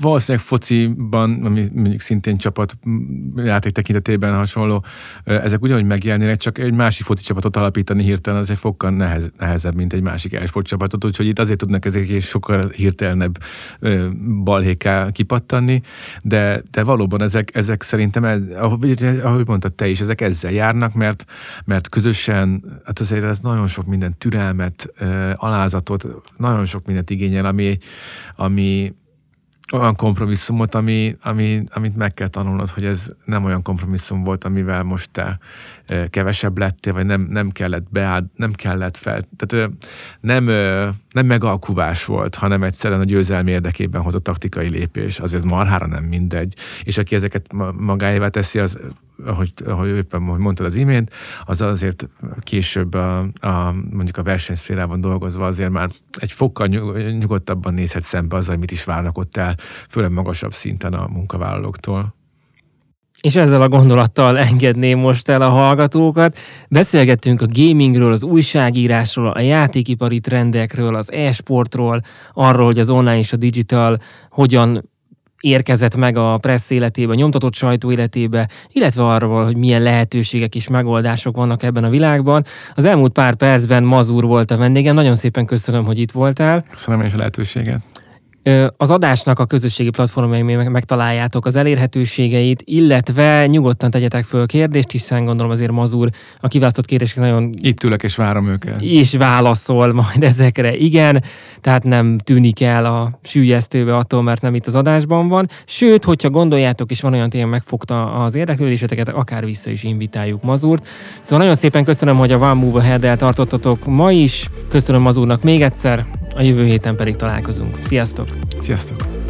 Valószínűleg fociban, ami mondjuk szintén csapat játék tekintetében hasonló, ezek ugyanúgy megjelennének, csak egy másik foci csapatot alapítani hirtelen az egy fokkal nehez, nehezebb, mint egy másik esport csapatot, úgyhogy itt azért tudnak ezek is sokkal hirtelenebb balhéká kipattanni, de, de valóban ezek, ezek szerintem, ahogy, ahogy mondtad te is, ezek ezzel járnak, mert, mert közösen, hát azért ez nagyon sok minden türelmet, alázatot, nagyon sok mindent igényel, ami, ami olyan kompromisszumot, ami, ami, amit meg kell tanulnod, hogy ez nem olyan kompromisszum volt, amivel most te kevesebb lettél, vagy nem, nem kellett beáll, nem kellett fel. Tehát nem, nem megalkuvás volt, hanem egyszerűen a győzelmi érdekében hozott taktikai lépés. Azért marhára nem mindegy. És aki ezeket magáévá teszi, az ahogy, ahogy éppen ahogy mondtad az imént, az azért később a, a, mondjuk a versenyszférában dolgozva azért már egy fokkal nyugodtabban nézhet szembe az, amit is várnak ott el, főleg magasabb szinten a munkavállalóktól. És ezzel a gondolattal engedném most el a hallgatókat. Beszélgettünk a gamingről, az újságírásról, a játékipari trendekről, az e-sportról, arról, hogy az online és a digital hogyan érkezett meg a pressz életébe, a nyomtatott sajtó életébe, illetve arról, hogy milyen lehetőségek és megoldások vannak ebben a világban. Az elmúlt pár percben Mazur volt a vendégem, nagyon szépen köszönöm, hogy itt voltál. Köszönöm is a lehetőséget. Az adásnak a közösségi platformjain megtaláljátok az elérhetőségeit, illetve nyugodtan tegyetek föl kérdést, hiszen gondolom azért Mazur a kiválasztott kérdések nagyon... Itt ülök és várom őket. És válaszol majd ezekre, igen, tehát nem tűnik el a sűjesztőbe attól, mert nem itt az adásban van. Sőt, hogyha gondoljátok, és van olyan tényleg megfogta az érdeklődéseteket, akár vissza is invitáljuk Mazurt. Szóval nagyon szépen köszönöm, hogy a One Move Ahead-el tartottatok ma is. Köszönöm Mazurnak még egyszer, a jövő héten pedig találkozunk. Sziasztok! Sziasztok!